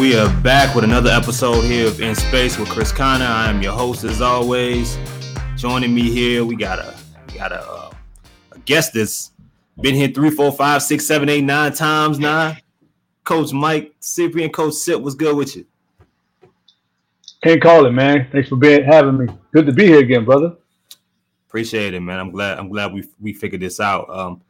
we are back with another episode here of In Space with Chris Connor. I am your host as always. Joining me here, we got a we got a, uh, a guest that's been here three, four, five, six, seven, eight, nine times now. Coach Mike Cyprian, Coach Sip, what's good with you? Can't call it, man. Thanks for being having me. Good to be here again, brother. Appreciate it, man. I'm glad. I'm glad we we figured this out. Um,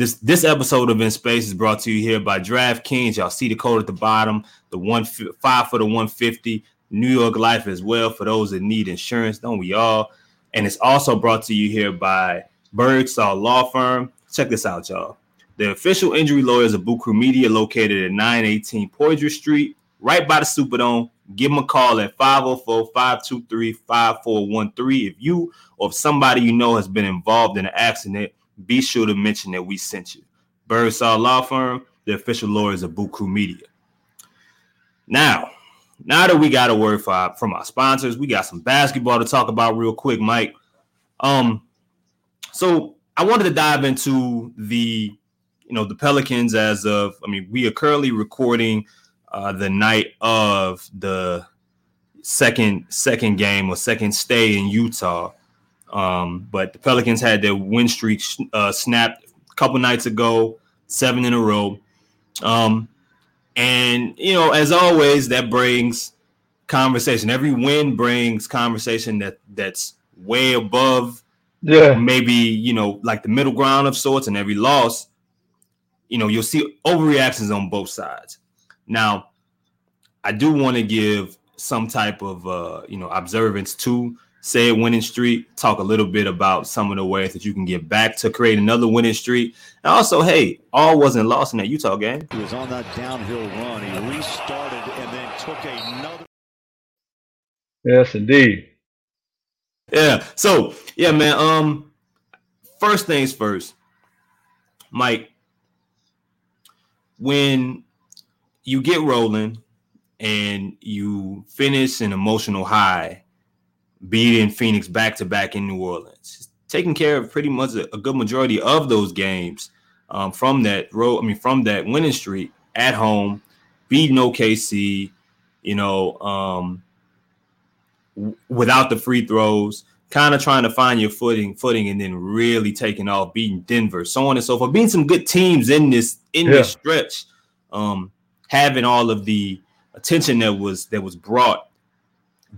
this this episode of In Space is brought to you here by DraftKings. Y'all see the code at the bottom. The one five for the 150. New York Life as well for those that need insurance. Don't we all? And it's also brought to you here by Birdsall Law Firm. Check this out, y'all. The official injury lawyers of Crew Media, located at 918 Poydras Street, right by the Superdome. Give them a call at 504-523-5413. If you or if somebody you know has been involved in an accident, be sure to mention that we sent you. Birdsall Law Firm, the official lawyers of Buku Media. Now, now that we got a word our, from our sponsors, we got some basketball to talk about real quick, Mike. Um, so I wanted to dive into the, you know, the Pelicans as of. I mean, we are currently recording uh, the night of the second second game or second stay in Utah. Um, but the Pelicans had their win streak uh, snapped a couple nights ago, seven in a row. Um, and you know, as always, that brings conversation. Every win brings conversation that that's way above, yeah, maybe you know, like the middle ground of sorts. And every loss, you know, you'll see overreactions on both sides. Now, I do want to give some type of uh, you know observance to say a winning streak, talk a little bit about some of the ways that you can get back to create another winning streak. And also, hey, all wasn't lost in that Utah game. He was on that downhill run. He restarted and then took another. Yes, indeed. Yeah. So, yeah, man. Um, first things first, Mike. When you get rolling and you finish an emotional high beating Phoenix back to back in New Orleans, taking care of pretty much a, a good majority of those games um, from that road. I mean, from that winning streak at home, beating OKC, you know, um, w- without the free throws, kind of trying to find your footing, footing, and then really taking off, beating Denver, so on and so forth, beating some good teams in this in yeah. this stretch, um, having all of the attention that was that was brought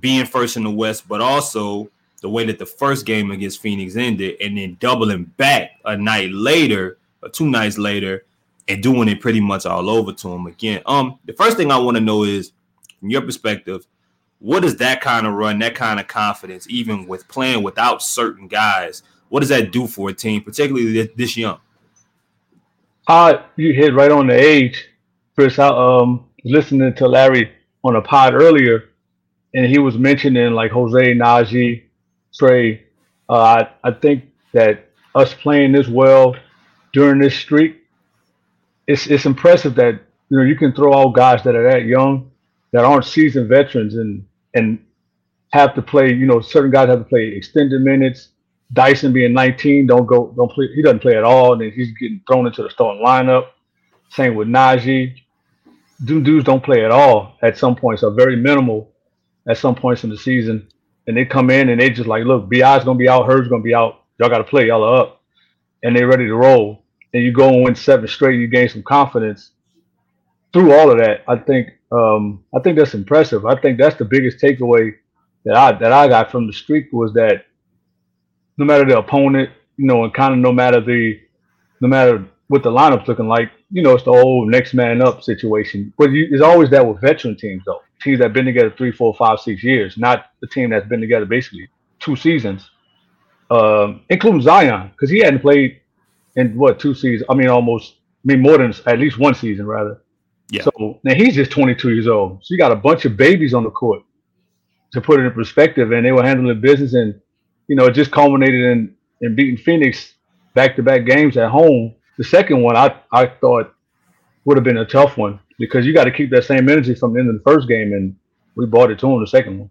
being first in the West, but also the way that the first game against Phoenix ended, and then doubling back a night later or two nights later and doing it pretty much all over to him again. Um, the first thing I want to know is, from your perspective, what does that kind of run, that kind of confidence, even with playing without certain guys, what does that do for a team, particularly this young? Uh, you hit right on the age, Chris. I um listening to Larry on a pod earlier, and he was mentioning like Jose Naji, Trey. Uh, I, I think that us playing this well during this streak, it's it's impressive that you know you can throw out guys that are that young, that aren't seasoned veterans, and and have to play. You know, certain guys have to play extended minutes. Dyson being 19, don't go, don't play. He doesn't play at all, and he's getting thrown into the starting lineup. Same with Naji. Dudes don't play at all at some points, are very minimal at some points in the season, and they come in and they just like, look, Bi's gonna be out, Herb's gonna be out. Y'all got to play. Y'all are up, and they're ready to roll. And you go and win seven straight. You gain some confidence through all of that. I think um, I think that's impressive. I think that's the biggest takeaway that I that I got from the streak was that no matter the opponent, you know, and kind of no matter the no matter what the lineup's looking like, you know, it's the old next man up situation. But you, it's always that with veteran teams though teams that have been together three, four, five, six years, not the team that's been together basically two seasons, um, including Zion, because he hadn't played in what two seasons? I mean, almost, I mean, more than at least one season rather. Yeah. So now he's just 22 years old. So you got a bunch of babies on the court to put it in perspective, and they were handling business, and you know, it just culminated in in beating Phoenix back to back games at home. The second one, I I thought would have been a tough one because you got to keep that same energy from the end of the first game, and we brought it to them the second one.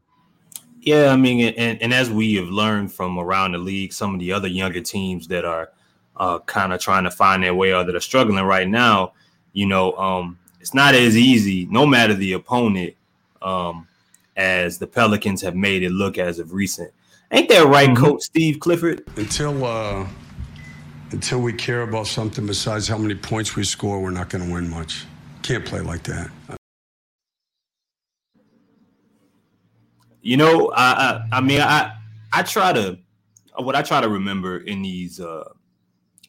Yeah, I mean, and, and as we have learned from around the league, some of the other younger teams that are uh, kind of trying to find their way or that are struggling right now, you know, um, it's not as easy, no matter the opponent, um, as the Pelicans have made it look as of recent. Ain't that right, mm-hmm. Coach Steve Clifford? Until uh, until we care about something besides how many points we score, we're not going to win much. Can't play like that. You know, I, I, I mean, I I try to what I try to remember in these uh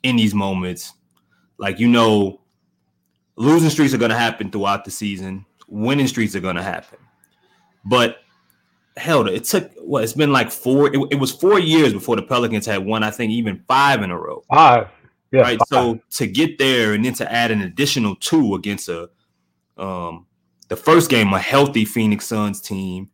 in these moments, like you know, losing streaks are going to happen throughout the season. Winning streaks are going to happen, but hell, it took what it's been like four. It, it, was four years before the Pelicans had won. I think even five in a row. Five, yeah. Right. Five. So to get there and then to add an additional two against a, um, the first game a healthy Phoenix Suns team,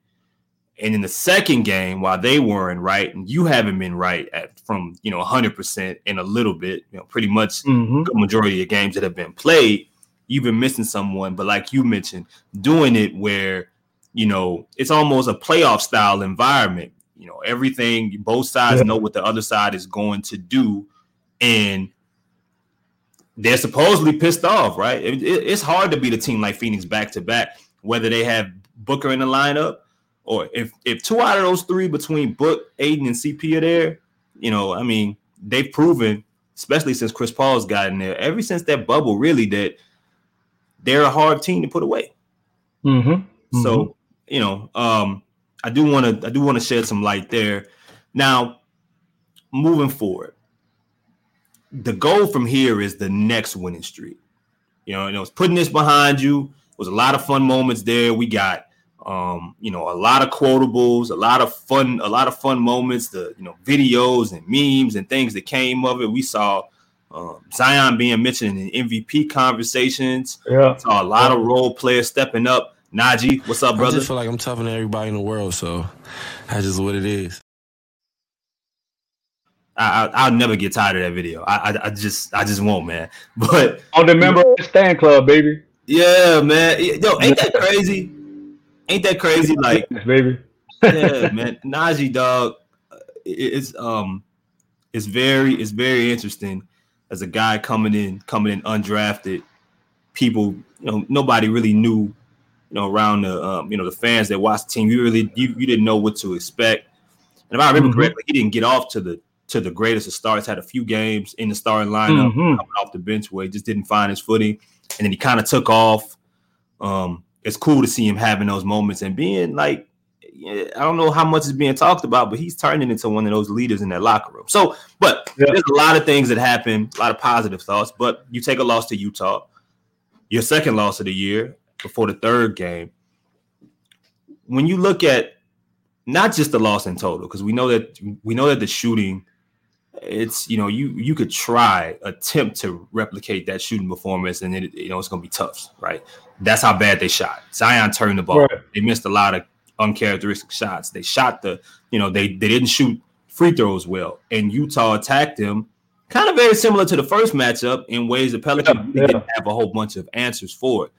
and in the second game while they weren't right, and you haven't been right at from you know 100 percent in a little bit, you know, pretty much mm-hmm. the majority of games that have been played. You've been missing someone, but like you mentioned, doing it where you know, it's almost a playoff style environment. You know, everything, both sides yeah. know what the other side is going to do. And they're supposedly pissed off, right? It, it, it's hard to beat a team like Phoenix back to back, whether they have Booker in the lineup or if if two out of those three between Book, Ayton, and CP are there, you know, I mean, they've proven, especially since Chris Paul's gotten there, ever since that bubble, really, that they're a hard team to put away. Mm-hmm. Mm-hmm. So you know, um, I do want to I do want to shed some light there. Now, moving forward, the goal from here is the next winning streak. You know, and it was putting this behind you. It was a lot of fun moments there. We got um, you know, a lot of quotables, a lot of fun, a lot of fun moments, the you know, videos and memes and things that came of it. We saw um, Zion being mentioned in MVP conversations. Yeah. Saw a lot of role players stepping up. Naji, what's up, brother? I just feel like I'm tougher than everybody in the world, so that's just what it is. I, I will never get tired of that video. I, I, I just I just won't, man. But on the member stand club, baby. Yeah, man. Yo, ain't that crazy? Ain't that crazy? Like, baby. yeah, man. Naji, dog. It's um, it's very it's very interesting as a guy coming in coming in undrafted. People, you know, nobody really knew you know, around the um, you know the fans that watched the team. You really you, you didn't know what to expect. And if I remember mm-hmm. correctly, he didn't get off to the to the greatest of starts. Had a few games in the starting lineup, mm-hmm. coming off the bench where he just didn't find his footing, and then he kind of took off. Um, it's cool to see him having those moments and being like. I don't know how much is being talked about, but he's turning into one of those leaders in that locker room. So, but yeah. there's a lot of things that happen, a lot of positive thoughts. But you take a loss to Utah, your second loss of the year, before the third game. When you look at not just the loss in total, because we know that we know that the shooting, it's you know you you could try attempt to replicate that shooting performance, and it you know it's gonna be tough, right? That's how bad they shot. Zion turned the ball. Right. They missed a lot of uncharacteristic shots. They shot the you know they they didn't shoot free throws well, and Utah attacked them kind of very similar to the first matchup in ways the Pelicans yeah, yeah. didn't have a whole bunch of answers for it.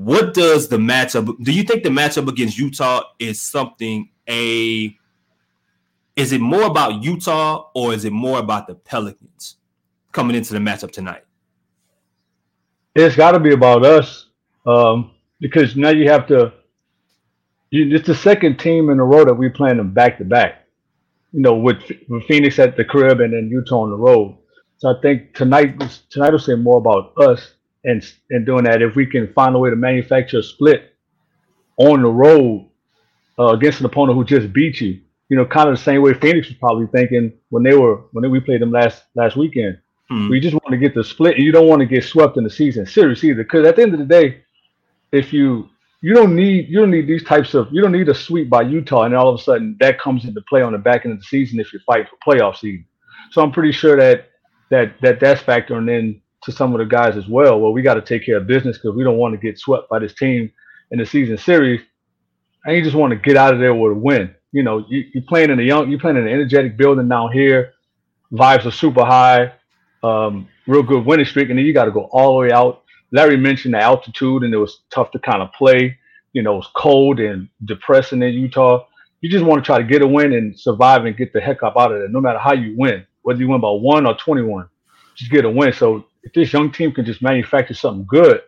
What does the matchup? Do you think the matchup against Utah is something a? Is it more about Utah or is it more about the Pelicans coming into the matchup tonight? It's got to be about us um, because now you have to. You, it's the second team in a row that we playing them back to back. You know, with, with Phoenix at the crib and then Utah on the road. So I think tonight tonight will say more about us and and doing that, if we can find a way to manufacture a split on the road uh, against an opponent who just beat you, you know, kind of the same way Phoenix was probably thinking when they were when we played them last last weekend. Hmm. We just want to get the split, and you don't want to get swept in the season series either. Because at the end of the day, if you you don't need you don't need these types of you don't need a sweep by Utah, and all of a sudden that comes into play on the back end of the season if you fight for playoff seed. So I'm pretty sure that that that that's factoring in to some of the guys as well. Well, we got to take care of business because we don't want to get swept by this team in the season series. And you just want to get out of there with a win. You know, you, you're playing in a young, you're playing in an energetic building down here. Vibes are super high. Um, real good winning streak, and then you got to go all the way out. Larry mentioned the altitude, and it was tough to kind of play. You know, it was cold and depressing in Utah. You just want to try to get a win and survive and get the heck up out of there, no matter how you win, whether you win by one or 21. Just get a win. So if this young team can just manufacture something good,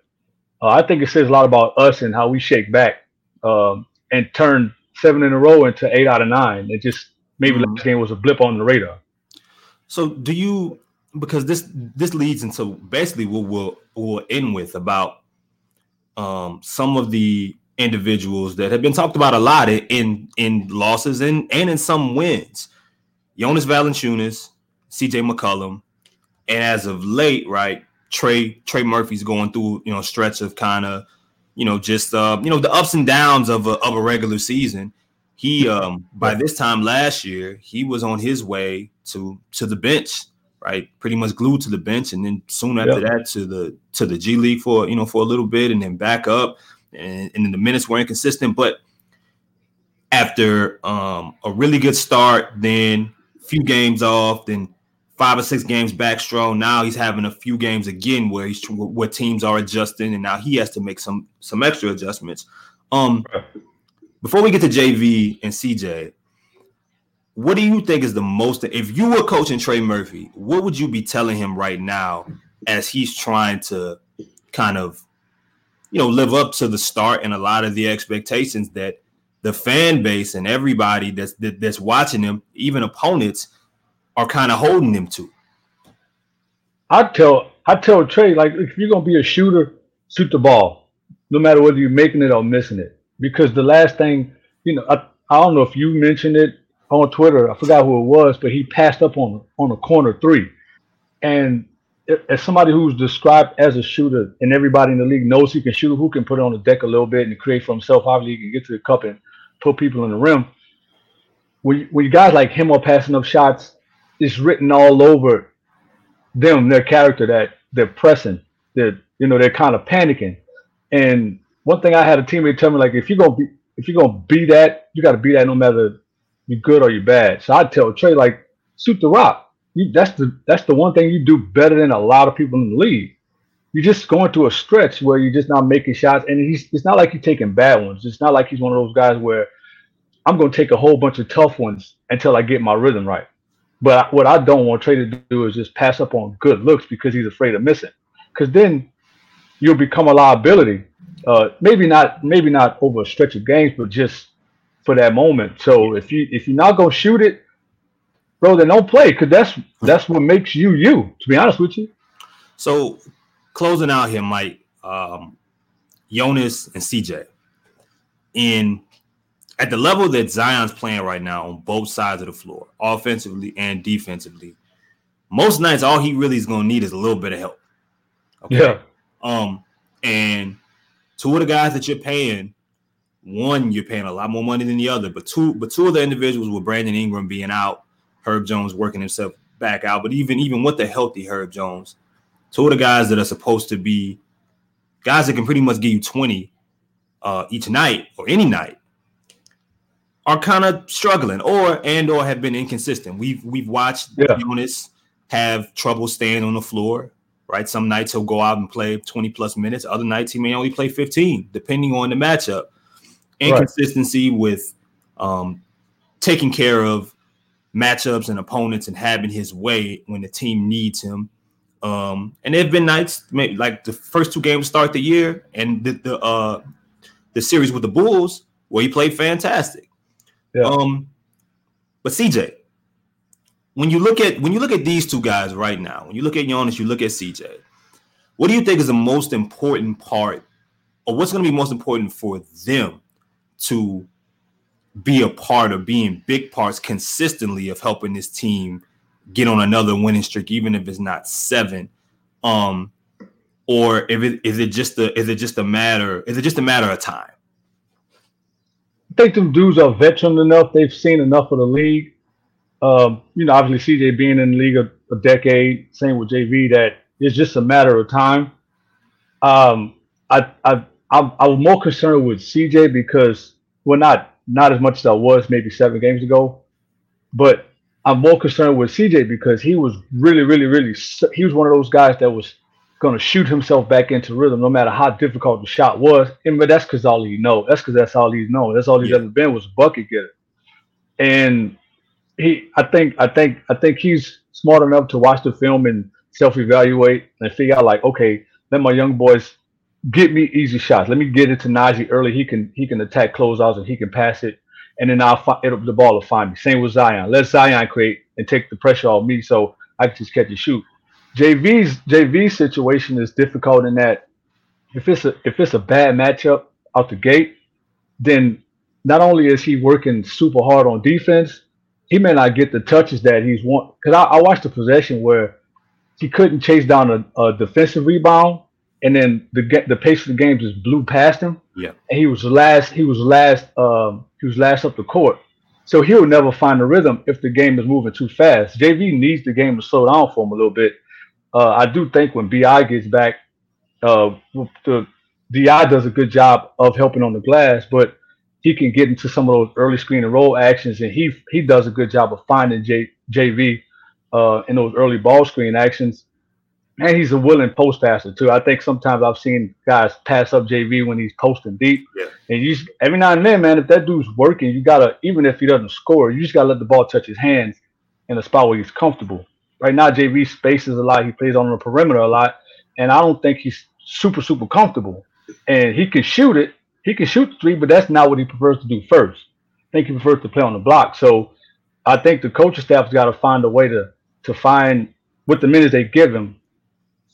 uh, I think it says a lot about us and how we shake back um, and turn seven in a row into eight out of nine. It just maybe mm-hmm. last game was a blip on the radar. So do you because this this leads into basically what we'll we'll end with about um, some of the individuals that have been talked about a lot in in losses and and in some wins. Jonas Valanciunas, CJ McCollum, and as of late, right, Trey Trey Murphy's going through you know stretch of kind of you know just uh you know the ups and downs of a of a regular season. He um by this time last year he was on his way to to the bench right? Pretty much glued to the bench, and then soon after yep. that to the to the G League for you know for a little bit, and then back up, and, and then the minutes were inconsistent. But after um, a really good start, then a few games off, then five or six games back strong. Now he's having a few games again where he's where teams are adjusting, and now he has to make some some extra adjustments. Um, before we get to JV and CJ, what do you think is the most if you were coaching Trey Murphy, what would you be telling him right now as he's trying to kind of you know live up to the start and a lot of the expectations that the fan base and everybody that's that, that's watching him, even opponents, are kind of holding them to. I tell I tell Trey like if you're gonna be a shooter, shoot the ball, no matter whether you're making it or missing it. Because the last thing, you know, I, I don't know if you mentioned it on Twitter. I forgot who it was, but he passed up on on a corner three. And as somebody who's described as a shooter, and everybody in the league knows he can shoot, who can put it on the deck a little bit and create for himself. Obviously, he can get to the cup and put people in the rim. When, when guys like him are passing up shots, it's written all over them, their character that they're pressing, that you know they're kind of panicking. And one thing I had a teammate tell me like, if you're gonna be if you're gonna be that, you got to be that no matter you're good or you're bad. So I tell Trey like shoot the rock. You, that's the that's the one thing you do better than a lot of people in the league. You're just going through a stretch where you're just not making shots, and he's it's not like you're taking bad ones. It's not like he's one of those guys where I'm going to take a whole bunch of tough ones until I get my rhythm right. But what I don't want Trey to do is just pass up on good looks because he's afraid of missing. Because then you'll become a liability. Uh, maybe not, maybe not over a stretch of games, but just for that moment. So if you if you're not gonna shoot it, bro, then don't play because that's that's what makes you you. To be honest with you. So closing out here, Mike, um, Jonas and CJ, in at the level that Zion's playing right now on both sides of the floor, offensively and defensively, most nights all he really is gonna need is a little bit of help. Okay? Yeah. Um, and two of the guys that you're paying one you're paying a lot more money than the other, but two but two of the individuals with Brandon Ingram being out, Herb Jones working himself back out, but even even with the healthy Herb Jones, two of the guys that are supposed to be guys that can pretty much give you 20 uh, each night or any night are kind of struggling or and or have been inconsistent. We've we've watched yeah. Jonas have trouble staying on the floor. Right, some nights he'll go out and play 20 plus minutes. Other nights he may only play 15, depending on the matchup inconsistency right. with um, taking care of matchups and opponents and having his way when the team needs him. Um, and there have been nights, maybe like the first two games start the year, and the the, uh, the series with the Bulls where he played fantastic. Yeah. Um, but CJ, when you look at when you look at these two guys right now, when you look at Jonas, you look at CJ. What do you think is the most important part, or what's going to be most important for them to be a part of being big parts consistently of helping this team get on another winning streak, even if it's not seven. Um, or if it is it just a is it just a matter is it just a matter of time? I think them dudes are veteran enough. They've seen enough of the league. Um, you know, obviously CJ being in the league a, a, decade, same with JV, that it's just a matter of time. Um, I I I'm, I was more concerned with CJ because, well, not not as much as I was maybe seven games ago, but I'm more concerned with CJ because he was really, really, really. He was one of those guys that was going to shoot himself back into rhythm, no matter how difficult the shot was. And but that's because all he know. That's because that's all he's known. That's all he's yeah. ever been was a bucket getter. And he, I think, I think, I think he's smart enough to watch the film and self-evaluate and figure out like, okay, let my young boys get me easy shots. Let me get it to Naji early. He can he can attack closeouts and he can pass it, and then I'll find the ball will find me. Same with Zion. Let Zion create and take the pressure off me, so I can just catch and shoot. JV's JV's situation is difficult in that if it's a if it's a bad matchup out the gate, then not only is he working super hard on defense, he may not get the touches that he's want. Because I, I watched the possession where he couldn't chase down a, a defensive rebound, and then the the pace of the game just blew past him. Yeah, and he was last. He was last. Um, he was last up the court. So he'll never find a rhythm if the game is moving too fast. JV needs the game to slow down for him a little bit. Uh, I do think when Bi gets back, uh, the Di does a good job of helping on the glass, but he can get into some of those early screen and roll actions, and he he does a good job of finding J, JV uh, in those early ball screen actions. And he's a willing post passer too. I think sometimes I've seen guys pass up JV when he's posting deep. Yeah. And you just, every now and then, man, if that dude's working, you gotta even if he doesn't score, you just gotta let the ball touch his hands in a spot where he's comfortable. Right now, JV spaces a lot. He plays on the perimeter a lot, and I don't think he's super super comfortable. And he can shoot it, he can shoot the three, but that's not what he prefers to do first. I think he prefers to play on the block. So I think the coaching staff's got to find a way to to find with the minutes they give him,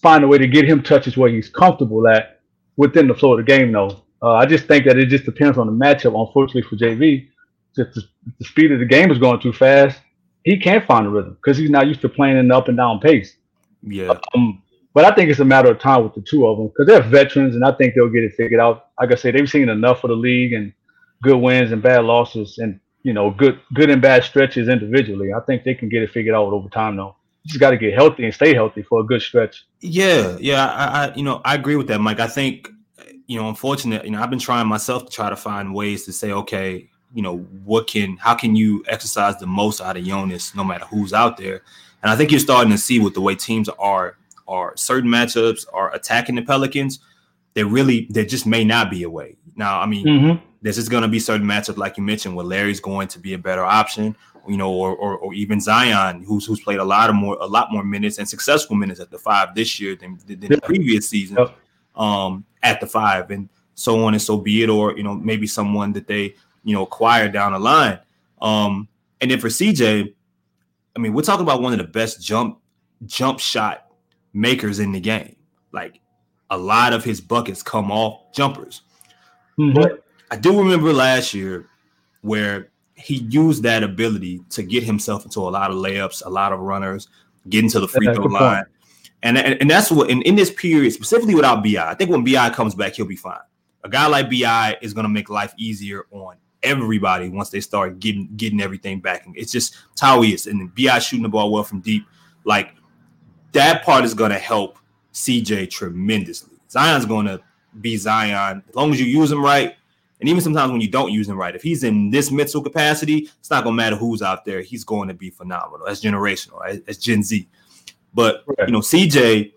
find a way to get him touches where he's comfortable at within the flow of the game. Though uh, I just think that it just depends on the matchup. Unfortunately for JV, just the, the speed of the game is going too fast. He can't find a rhythm because he's not used to playing in the up and down pace. Yeah. Um, but I think it's a matter of time with the two of them because they're veterans, and I think they'll get it figured out. Like I said, they've seen enough of the league and good wins and bad losses, and you know, good good and bad stretches individually. I think they can get it figured out over time, though. You just got to get healthy and stay healthy for a good stretch. Yeah, yeah, I, I, you know, I agree with that, Mike. I think, you know, unfortunate, you know, I've been trying myself to try to find ways to say, okay, you know, what can, how can you exercise the most out of Jonas, no matter who's out there? And I think you're starting to see with the way teams are are certain matchups are attacking the Pelicans, there really there just may not be a way. Now, I mean, mm-hmm. there's just going to be certain matchups like you mentioned where Larry's going to be a better option, you know, or, or, or even Zion, who's who's played a lot of more a lot more minutes and successful minutes at the five this year than, than the previous season yep. um, at the five, and so on and so be it, or you know maybe someone that they you know acquire down the line. Um, and then for CJ, I mean, we're talking about one of the best jump jump shot makers in the game. Like a lot of his buckets come off jumpers. Mm-hmm. But I do remember last year where he used that ability to get himself into a lot of layups, a lot of runners, getting to the free throw line. And, and, and that's what in, in this period, specifically without BI, I think when BI comes back, he'll be fine. A guy like BI is going to make life easier on everybody once they start getting getting everything back. And it's just how he is. And BI shooting the ball well from deep. Like that part is going to help CJ tremendously. Zion's going to be Zion as long as you use him right. And even sometimes when you don't use him right, if he's in this mental capacity, it's not going to matter who's out there. He's going to be phenomenal. That's generational. That's Gen Z. But you know, CJ,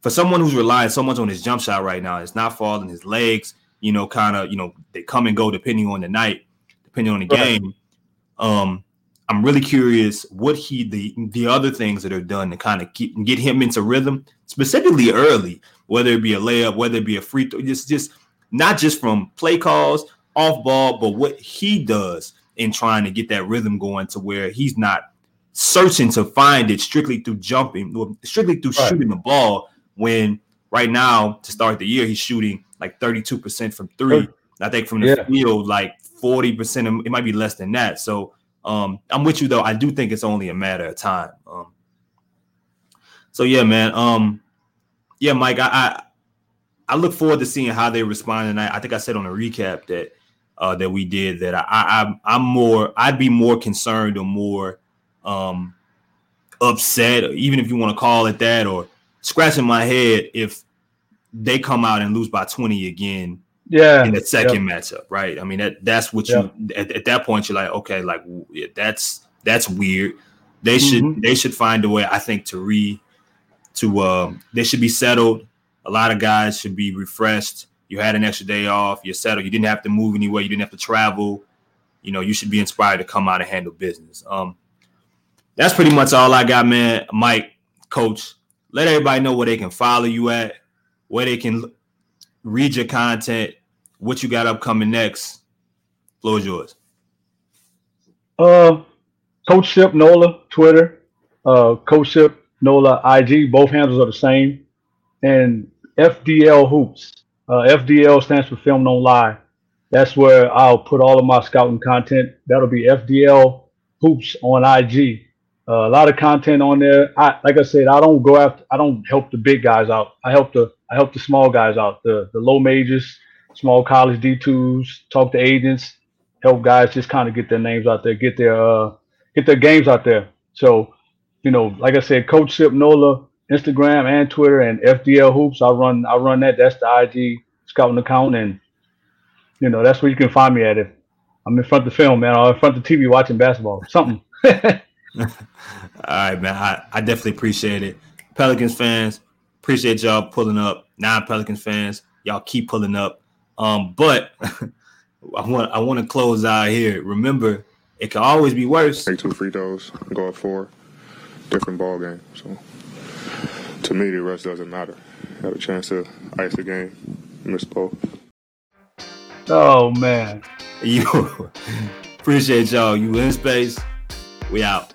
for someone who's relying so much on his jump shot right now, it's not falling. His legs, you know, kind of, you know, they come and go depending on the night, depending on the right. game. Um, I'm really curious what he the the other things that are done to kind of keep get him into rhythm, specifically early, whether it be a layup, whether it be a free throw, just just not just from play calls, off ball, but what he does in trying to get that rhythm going to where he's not searching to find it strictly through jumping, strictly through right. shooting the ball. When right now to start the year he's shooting like 32% from three. I think from the yeah. field like 40%. It might be less than that. So um, I'm with you though. I do think it's only a matter of time. Um, so yeah, man. Um, yeah, Mike. I, I, I look forward to seeing how they respond. tonight. I, I think I said on a recap that uh, that we did that I, I I'm more I'd be more concerned or more um, upset, even if you want to call it that, or scratching my head if they come out and lose by 20 again yeah. in the second yep. matchup right? I mean that that's what yep. you at, at, that point you're like okay like that's that's weird. They mm-hmm. should they should find a way i think to re to um they should be settled. A lot of guys should be refreshed. You had an extra day off you're settled. You didn't have to move anywhere. You didn't have to travel. You know you should be inspired to come out and handle business. Um that's pretty much all i got man. Mike coach let everybody know where they can follow you at where they can read your content, what you got upcoming next. Floor is yours. Uh, Coach Sip Nola Twitter, uh, Coach Sip Nola IG. Both handles are the same, and FDL Hoops. Uh, FDL stands for Film Don't Lie. That's where I'll put all of my scouting content. That'll be FDL Hoops on IG. Uh, a lot of content on there. I like I said, I don't go after. I don't help the big guys out. I help the I help the small guys out. The the low majors, small college D twos. Talk to agents. Help guys just kind of get their names out there. Get their uh, get their games out there. So, you know, like I said, Coach Sip Nola, Instagram and Twitter, and FDL Hoops. I run I run that. That's the IG scouting account, and you know that's where you can find me at. If I'm in front of the film, man, or in front of the TV watching basketball, something. All right, man. I, I definitely appreciate it. Pelicans fans, appreciate y'all pulling up. Non Pelicans fans, y'all keep pulling up. Um, but I want I want to close out here. Remember, it can always be worse. Take two free throws, go up four, different ball game. So to me, the rest doesn't matter. Have a chance to ice the game, miss both. Oh man. You appreciate y'all. You in space. We out.